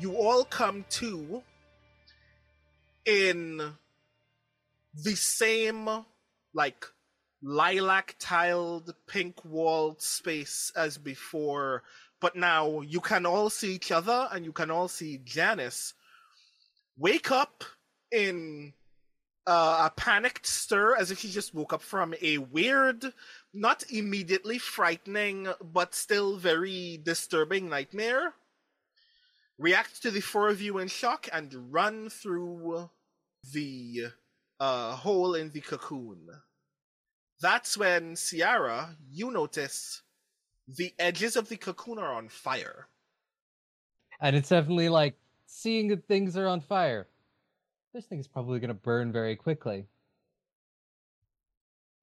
you all come to in the same like lilac tiled pink walled space as before but now you can all see each other and you can all see janice wake up in uh, a panicked stir as if she just woke up from a weird not immediately frightening but still very disturbing nightmare react to the four of you in shock and run through the uh, hole in the cocoon. That's when, Ciarra, you notice the edges of the cocoon are on fire. And it's definitely like seeing that things are on fire. This thing is probably going to burn very quickly.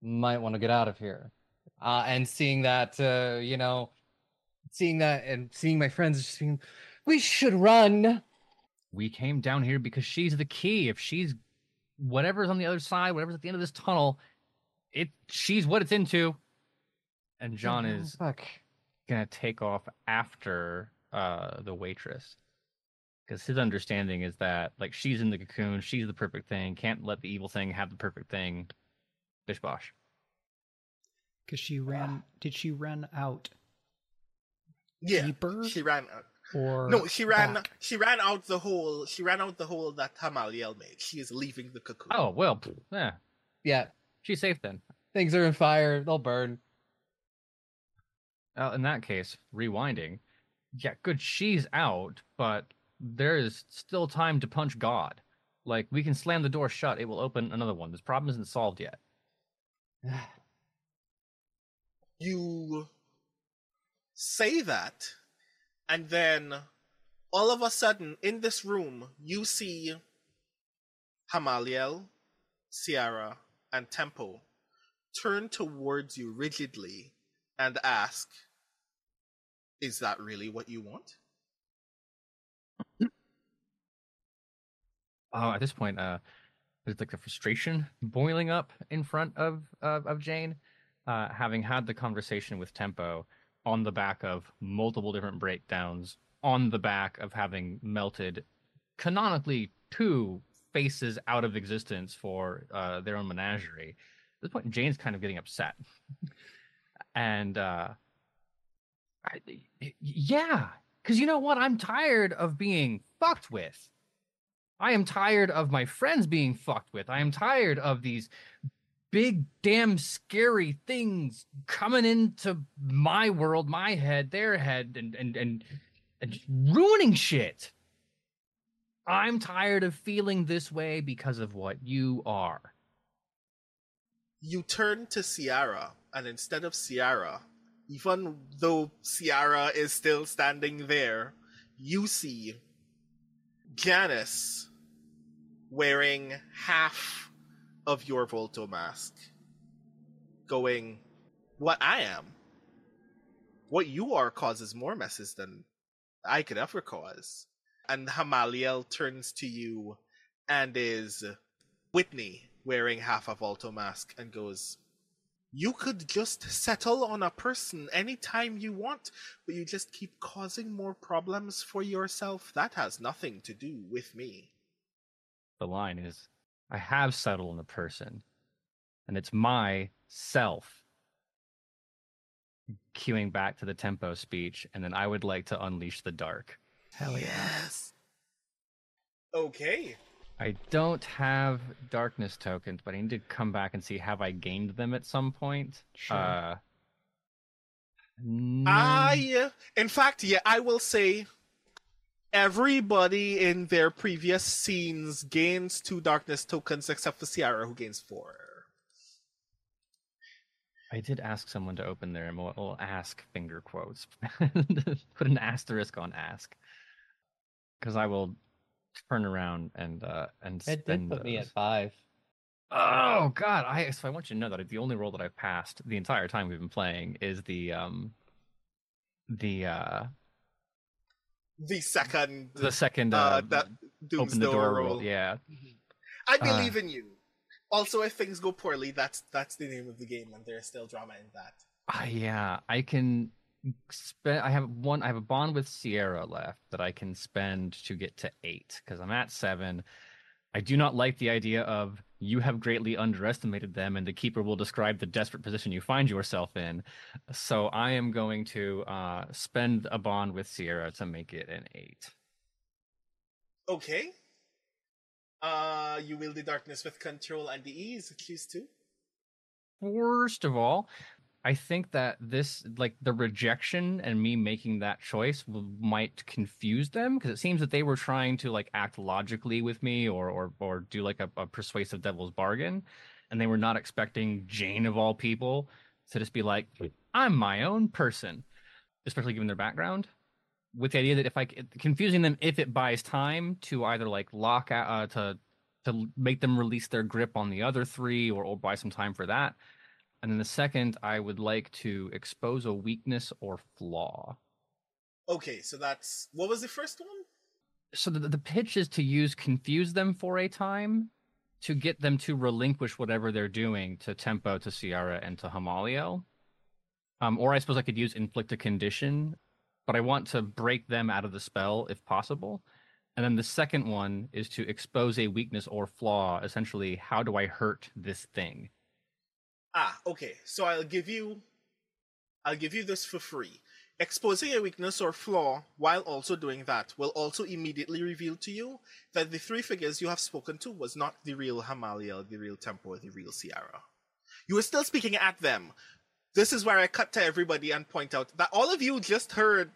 Might want to get out of here. Uh, and seeing that, uh, you know, seeing that and seeing my friends just being, we should run. We came down here because she's the key. If she's whatever's on the other side, whatever's at the end of this tunnel, it she's what it's into. And John Oh, is fuck. gonna take off after uh the waitress. Because his understanding is that like she's in the cocoon, she's the perfect thing, can't let the evil thing have the perfect thing. Bish bosh. Because she ran. Did she run out Yeah, deeper she ran out. Or No, she ran. back? She ran out the hole. She ran out the hole that Hamaliel made. She is leaving the cocoon. Oh well, yeah, Yeah, she's safe then. things are in fire. They'll burn. Uh, in that case, rewinding, yeah, good. She's out, but there is still time to punch God. Like we can slam the door shut; it will open another one. This problem isn't solved yet. you say that, and then all of a sudden in this room you see Hamaliel, Ciarra, and Tempo turn towards you rigidly and ask, Is that really what you want? Oh, at this point, uh, there's like the frustration boiling up in front of of, of Jane, uh, having had the conversation with Tempo on the back of multiple different breakdowns, on the back of having melted canonically two faces out of existence for uh, their own menagerie. At this point, Jane's kind of getting upset, and uh, I, yeah, because you know what? I'm tired of being fucked with. I am tired of my friends being fucked with. I am tired of these big, damn scary things coming into my world, my head, their head, and and and, and ruining shit. I'm tired of feeling this way because of what you are. You turn to Ciarra, and instead of Ciarra, even though Ciarra is still standing there, you see Janice wearing half of your Volto mask, going, What I am, what you are causes more messes than I could ever cause. And Hamaliel turns to you and is Whitney wearing half a Volto mask and goes, You could just settle on a person anytime you want, but you just keep causing more problems for yourself. That has nothing to do with me. The line is, I have settled on a person, and it's my self. Cueing back to the tempo speech, and then I would like to unleash the dark. Hell. Yes. Okay. I don't have darkness tokens, but I need to come back and see have I gained them at some point. Sure. Uh, no. I, in fact, yeah, I will say everybody in their previous scenes gains two darkness tokens except for Ciarra, who gains four. I did ask someone to open their we'll, we'll ask finger quotes. Put an asterisk on ask, because I will turn around and uh and It did spend put me at those. five. Oh God! I so I want you to know that the only role that I've passed the entire time we've been playing is the um the uh The second, the second uh, uh, that Doom's open the door roll. roll. Yeah. I Uh, believe in you. Also, if things go poorly, that's that's the name of the game, and there's still drama in that. Ah, yeah, I can spend. I have one. I have a bond with Ciarra left that I can spend to get to eight because I'm at seven. I do not like the idea of you have greatly underestimated them, and the keeper will describe the desperate position you find yourself in. So I am going to uh, spend a bond with Ciarra to make it an eight. Okay. Uh, you wield the darkness with control and the ease. Choose two. First of all, I think that this, like the rejection and me making that choice, w- might confuse them because it seems that they were trying to like act logically with me or or or do like a, a persuasive devil's bargain, and they were not expecting Jane of all people to just be like, "I'm my own person," especially given their background. With the idea that if I confusing them, if it buys time to either like lock out uh, to to make them release their grip on the other three, or, or buy some time for that. And then the second, I would like to expose a weakness or flaw. Okay, so that's what was the first one? So the, the pitch is to use confuse them for a time to get them to relinquish whatever they're doing to Tempo, to Ciarra, and to Hamaliel. Um, or I suppose I could use inflict a condition, but I want to break them out of the spell if possible. And then the second one is to expose a weakness or flaw. Essentially, how do I hurt this thing? Ah, okay. So I'll give you I'll give you this for free. Exposing a weakness or flaw while also doing that will also immediately reveal to you that the three figures you have spoken to was not the real Hamaliel, the real Tempo, the real Ciarra. You were still speaking at them. This is where I cut to everybody and point out that all of you just heard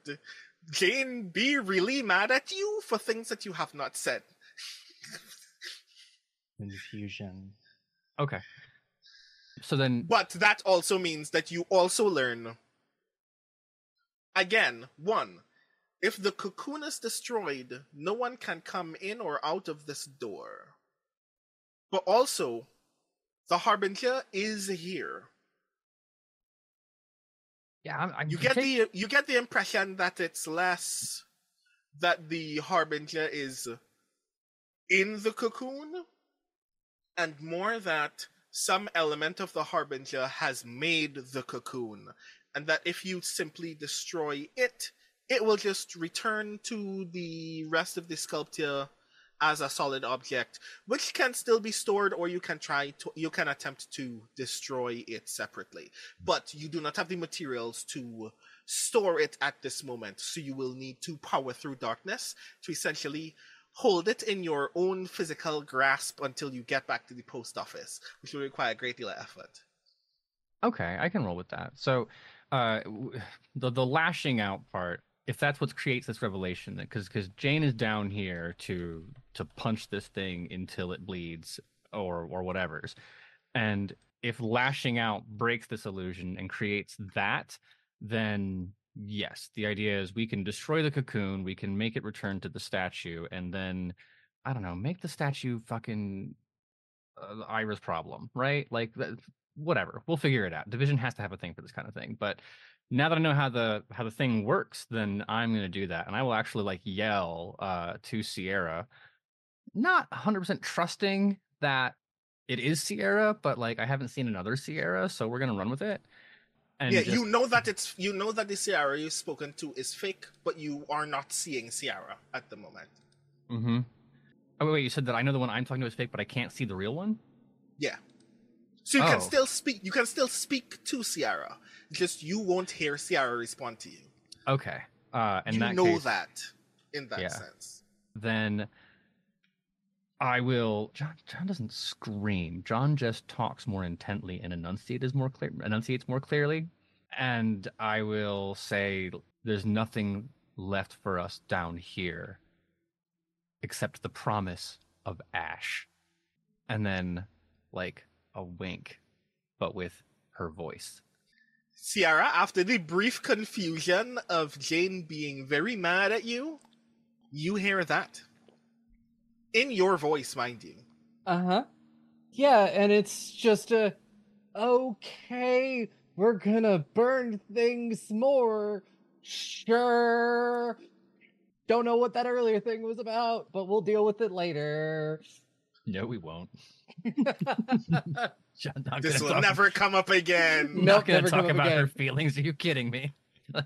Jane be really mad at you for things that you have not said. Confusion. Okay. So then, But that also means that you also learn. Again, one, if the cocoon is destroyed, no one can come in or out of this door. But also, the Harbinger is here. yeah, I'm, I'm You get the you get the impression that it's less that the Harbinger is in the cocoon, and more that some element of the Harbinger has made the cocoon, and that if you simply destroy it, it will just return to the rest of the sculpture as a solid object, which can still be stored, or you can try to you can attempt to destroy it separately. But you do not have the materials to store it at this moment, so you will need to power through darkness to essentially hold it in your own physical grasp until you get back to the post office, which will require a great deal of effort. Okay, I can roll with that. So, uh, the the lashing out part, if that's what creates this revelation, because because Jane is down here to to punch this thing until it bleeds or or whatever's, and if lashing out breaks this illusion and creates that, then yes, the idea is we can destroy the cocoon, we can make it return to the statue, and then I don't know, make the statue fucking uh, Ira's problem, right? Like whatever. We'll figure it out. Division has to have a thing for this kind of thing. But now that I know how the how the thing works, then I'm gonna do that, and I will actually like yell uh, to Ciarra, not 100 percent trusting that it is Ciarra, but like I haven't seen another Ciarra, so we're gonna run with it. And yeah, just- you know that it's you know that the Ciarra you've spoken to is fake, but you are not seeing Ciarra at the moment. Mm-hmm. Oh wait, wait, you said that I know the one I'm talking to is fake, but I can't see the real one. Yeah. So you can Oh. still speak. You can still speak to Ciarra. Just you won't hear Ciarra respond to you. Okay. Uh, in you that know case, that in that Yeah. sense. then I will. John, John doesn't scream. John just talks more intently and enunciates more clear, enunciates more clearly. And I will say, "There's nothing left for us down here, except the promise of ash." And then, like a wink, but with her voice. Ciarra, after the brief confusion of Jane being very mad at you, you hear that. In your voice, mind you. Uh huh. Yeah, and it's just a okay. We're gonna burn things more. Sure. Don't know what that earlier thing was about, but we'll deal with it later. No, we won't. John, This will talk- never come up again. Nope, not gonna never talk come up about her feelings. Are you kidding me?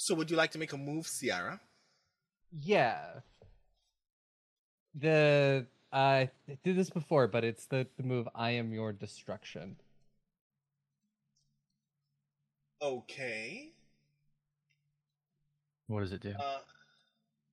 So would you like to make a move, Ciarra? Yeah. The I did this before, but it's the, the move I am your destruction. Okay. what does it do? Uh,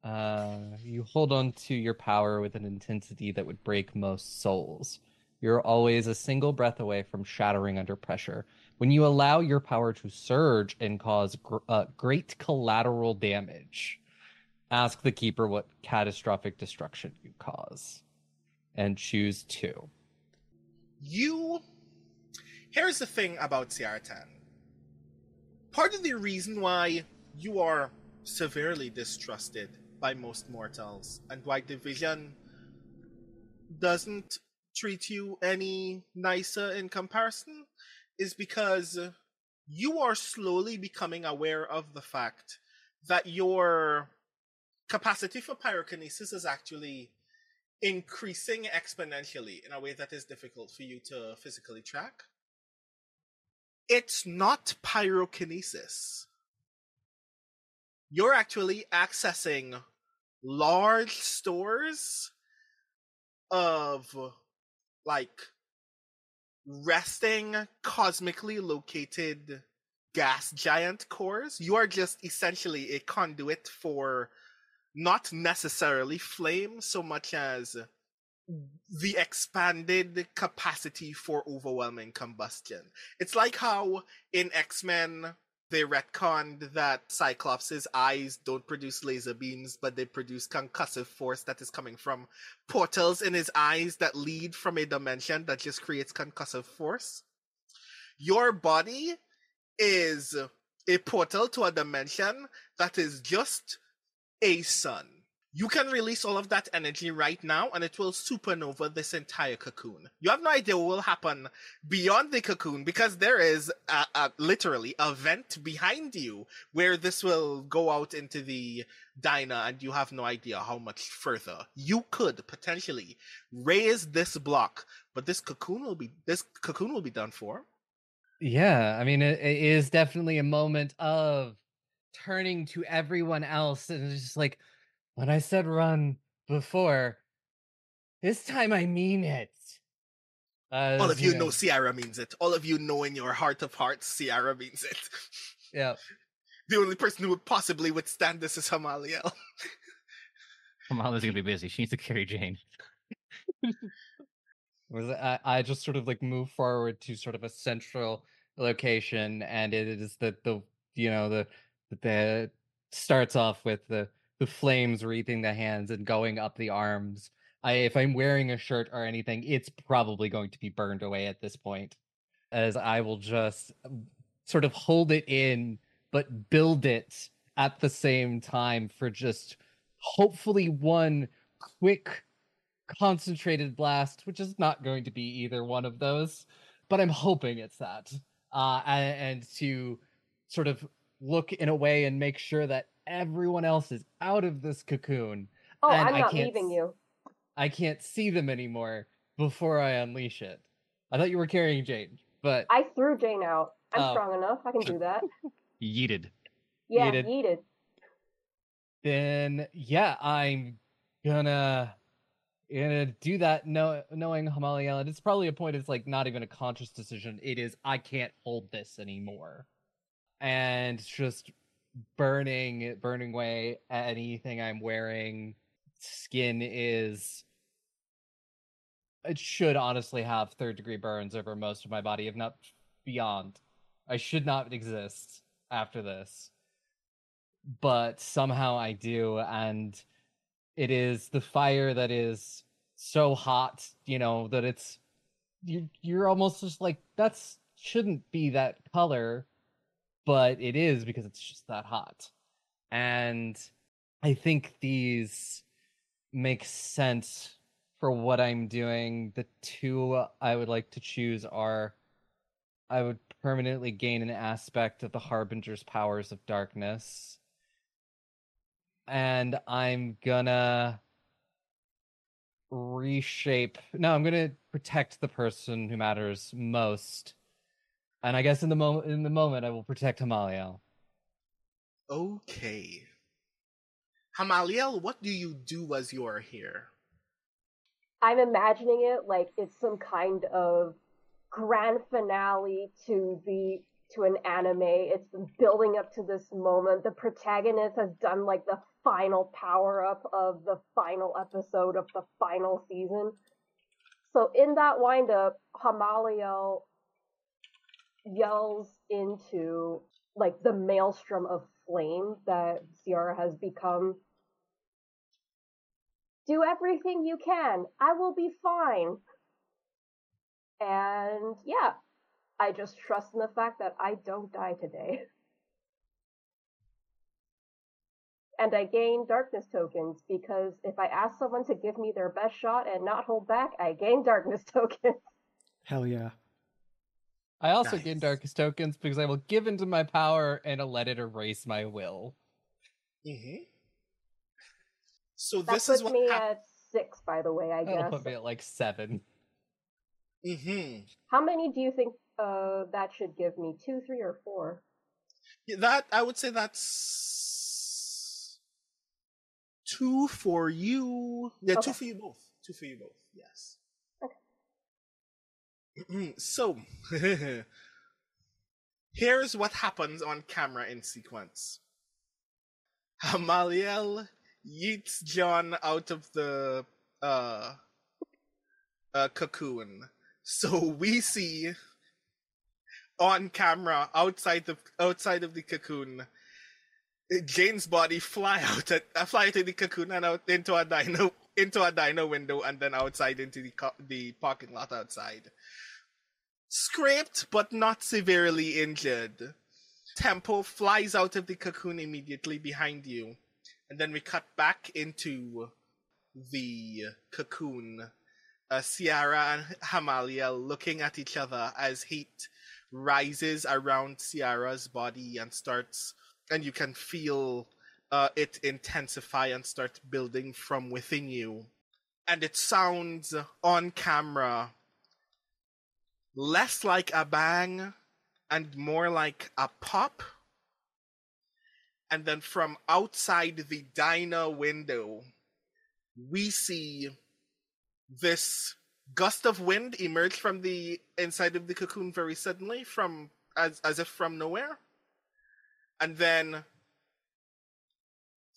Uh, you hold on to your power with an intensity that would break most souls. You're always a single breath away from shattering under pressure. When you allow your power to surge and cause gr- uh, great collateral damage, ask the keeper what catastrophic destruction you cause, and choose two. you. Here's the thing about Ciarra Tân. Part of the reason why you are severely distrusted by most mortals and why Division doesn't treat you any nicer in comparison is because you are slowly becoming aware of the fact that your capacity for pyrokinesis is actually increasing exponentially in a way that is difficult for you to physically track. It's not pyrokinesis. You're actually accessing large stores of like resting cosmically located gas giant cores. You are just essentially a conduit for not necessarily flame so much as the expanded capacity for overwhelming combustion. It's like how in X Men they retconned that Cyclops' eyes don't produce laser beams, but they produce concussive force that is coming from portals in his eyes that lead from a dimension that just creates concussive force. Your body is a portal to a dimension that is just a sun. You can release all of that energy right now and it will supernova this entire cocoon. You have no idea what will happen beyond the cocoon because there is a, a, literally a vent behind you where this will go out into the diner and you have no idea how much further you could potentially raise this block but this cocoon will be this cocoon will be done for Yeah, I mean, it, it is definitely a moment of turning to everyone else and it's just like, when I said run before, this time I mean it. Uh, all of you know Ciarra means it. All of you know in your heart of hearts Ciarra means it. Yeah. The only person who would possibly withstand this is Hamaliel. Kamala's gonna be busy. She needs to carry Jane. Was I, I just sort of like move forward to sort of a central location, and it is the the you know the the starts off with the the flames wreathing the hands and going up the arms. I if I'm wearing a shirt or anything, it's probably going to be burned away at this point, as I will just sort of hold it in, but build it at the same time for just hopefully one quick concentrated blast, which is not going to be either one of those, but I'm hoping it's that. Uh, and to sort of look in a way and make sure that everyone else is out of this cocoon. Oh, And I'm I not can't leaving s- you. I can't see them anymore before I unleash it. I thought you were carrying Jane, but I threw Jane out. I'm Oh. strong enough. I can do that. Yeeted. Yeah, Yeeted. yeeted. then yeah, I'm gonna gonna do that. No, knowing Hamaliel, it's probably a point. It's like not even a conscious decision. It is. I can't hold this anymore, and just burning, burning away anything I'm wearing. Skin is. It should honestly have third degree burns over most of my body, if not beyond. I should not exist after this but somehow I do, and it is the fire that is so hot, you know, that it's you you're almost just like that's shouldn't be that color, but it is because it's just that hot. And I think these make sense for what I'm doing. The two I would like to choose are I would permanently gain an aspect of the Harbinger's powers of darkness and I'm gonna reshape. No, I'm gonna protect the person who matters most. And I guess in the moment, in the moment, I will protect Hamaliel. Okay. Hamaliel, what do you do as you are here? I'm imagining it like it's some kind of grand finale to the to an anime. It's been building up to this moment. The protagonist has done like the final power up of the final episode of the final season. So in that wind up, Hamaliel yells into like the maelstrom of flame that Ciarra has become. Do everything you can. I will be fine. And yeah, I just trust in the fact that I don't die today. And I gain darkness tokens because if I ask someone to give me their best shot and not hold back, I gain darkness tokens. Hell yeah. I also Nice. gain darkest tokens because I will give into my power and let it erase my will. Mm-hmm. So That this puts is what me hap- at six, by the way, I That'll guess. put me at like seven. Mhm. How many do you think uh, that should give me? Two, three, or four? Yeah, that I would say that's two for you. Yeah, two for you both. Two for you both. Yes. Okay. so here's what happens on camera in sequence. Hamaliel yeets John out of the uh, uh cocoon. So we see on camera outside the outside of the cocoon Jane's body fly out at, uh, fly out of the cocoon and out into a dino into a dino window and then outside into the co- the parking lot outside. Scraped but not severely injured. Tempo flies out of the cocoon immediately behind you, and then we cut back into the cocoon. Uh, Ciarra and Hamaliel looking at each other as heat rises around Ciarra's body and starts, and you can feel uh, it intensify and start building from within you. And it sounds on camera less like a bang and more like a pop. And then from outside the diner window, we see this gust of wind emerge from the inside of the cocoon very suddenly from as as if from nowhere and then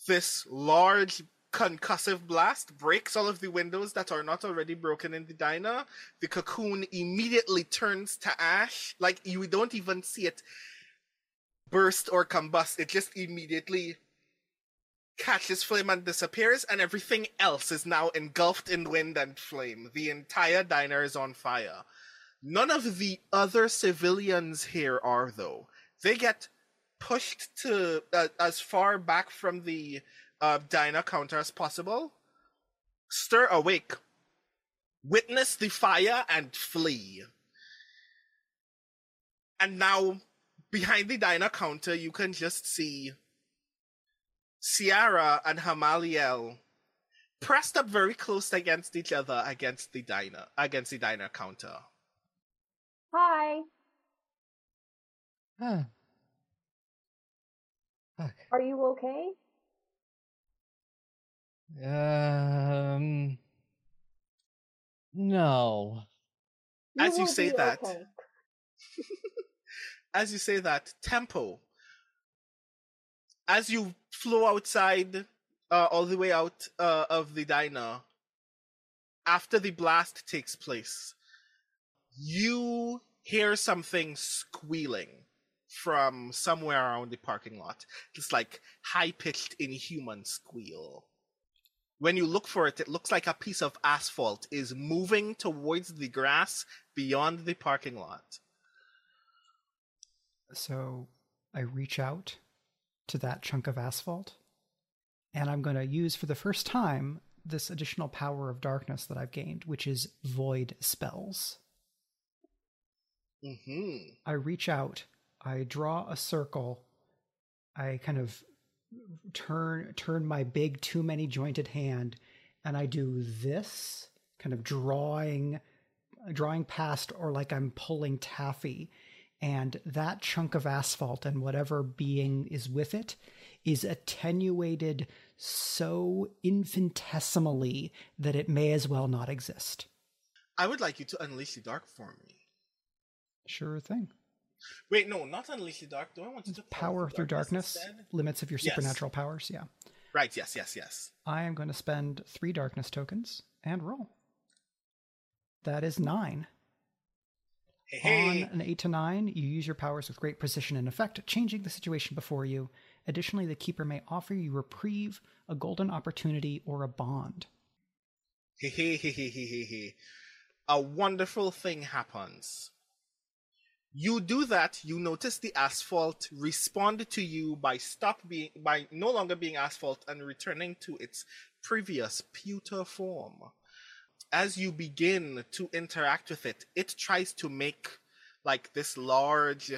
this large concussive blast breaks all of the windows that are not already broken in the diner the cocoon immediately turns to ash like you don't even see it burst or combust it just immediately catches flame and disappears, and everything else is now engulfed in wind and flame. The entire diner is on fire. None of the other civilians here are, though. They get pushed to uh, as far back from the uh, diner counter as possible, stir awake, witness the fire, and flee. And now, behind the diner counter, you can just see Ciarra and Hamaliel pressed up very close against each other against the diner against the diner counter. Hi, Huh. Fuck. are you okay? Um. No. As you say that, okay. As you say that, tempo. As you flow outside, uh, all the way out uh, of the diner, after the blast takes place, you hear something squealing from somewhere around the parking lot. Just like high pitched, inhuman squeal. When you look for it, it looks like a piece of asphalt is moving towards the grass beyond the parking lot. So I reach out to that chunk of asphalt, and I'm going to use for the first time this additional power of darkness that I've gained, which is void spells. hmm I reach out, I draw a circle, I kind of turn turn my big too many jointed hand, and I do this, kind of drawing drawing past or like I'm pulling taffy. and that chunk of asphalt and whatever being is with it is attenuated so infinitesimally that it may as well not exist. I would like you to unleash the dark for me. Sure thing. Wait, no, not unleash the dark. Do I want to Power through darkness, instead? limits of your Yes. supernatural powers. Yeah. Right. Yes. Yes. Yes. I am going to spend three darkness tokens and roll. That is nine. Hey, hey. On an 8 to 9, you use your powers with great precision and effect, changing the situation before you. Additionally, the Keeper may offer you reprieve, a golden opportunity, or a bond. Hey. A wonderful thing happens. You do that, you notice the asphalt respond to you by stop being by no longer being asphalt and returning to its previous pewter form. As you begin to interact with it, it tries to make like this large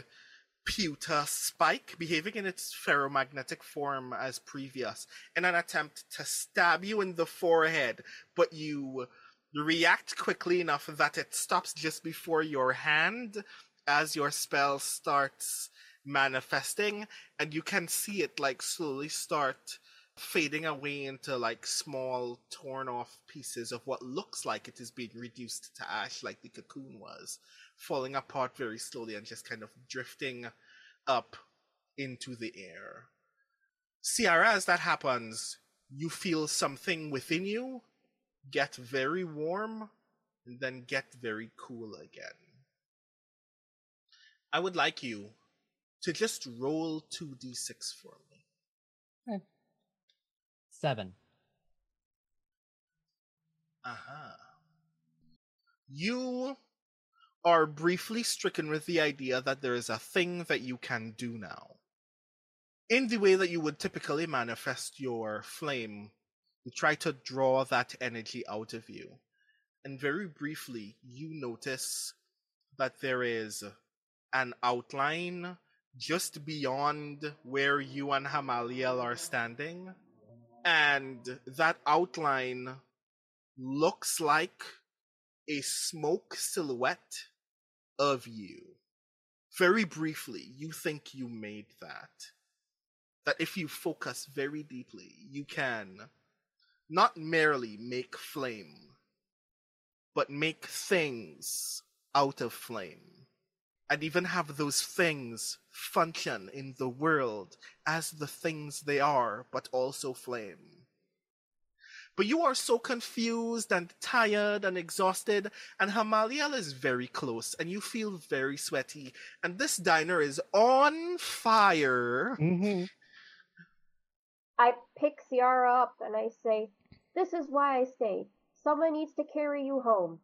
pewter spike behaving in its ferromagnetic form as previous in an attempt to stab you in the forehead, but you react quickly enough that it stops just before your hand as your spell starts manifesting, and you can see it like slowly start fading away into like small torn off pieces of what looks like it is being reduced to ash like the cocoon was falling apart very slowly and just kind of drifting up into the air. Ciarra, as that happens you feel something within you get very warm and then get very cool again i would like you to just roll 2d6 for me Seven. Uh-huh. You are briefly stricken with the idea that there is a thing that you can do now. In the way that you would typically manifest your flame, you try to draw that energy out of you. And very briefly, you notice that there is an outline just beyond where you and Hamaliel are standing. And that outline looks like a smoke silhouette of you. Very briefly, you think you made that. That if you focus very deeply, you can not merely make flame, but make things out of flame. And even have those things function in the world as the things they are, but also flame. But you are so confused and tired and exhausted, and Hamaliel is very close, and you feel very sweaty, and this diner is on fire. Mm-hmm. I pick Ciarra up and I say, This is why I stayed. Someone needs to carry you home.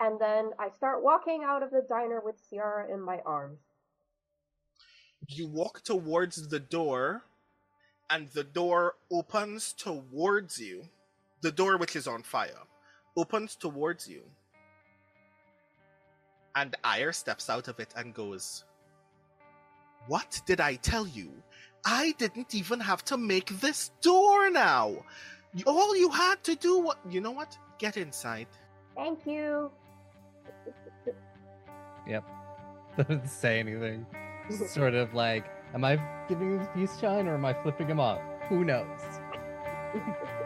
And then I start walking out of the diner with Ciarra in my arms. You walk towards the door, and the door opens towards you. The door, which is on fire, opens towards you. And Ire steps out of it and goes, What did I tell you? I didn't even have to make this door now. All you had to do was, you know what? Get inside. Thank you. Yep. Doesn't say anything. sort of like, am I giving him peace shine or am I flipping him off? Who knows?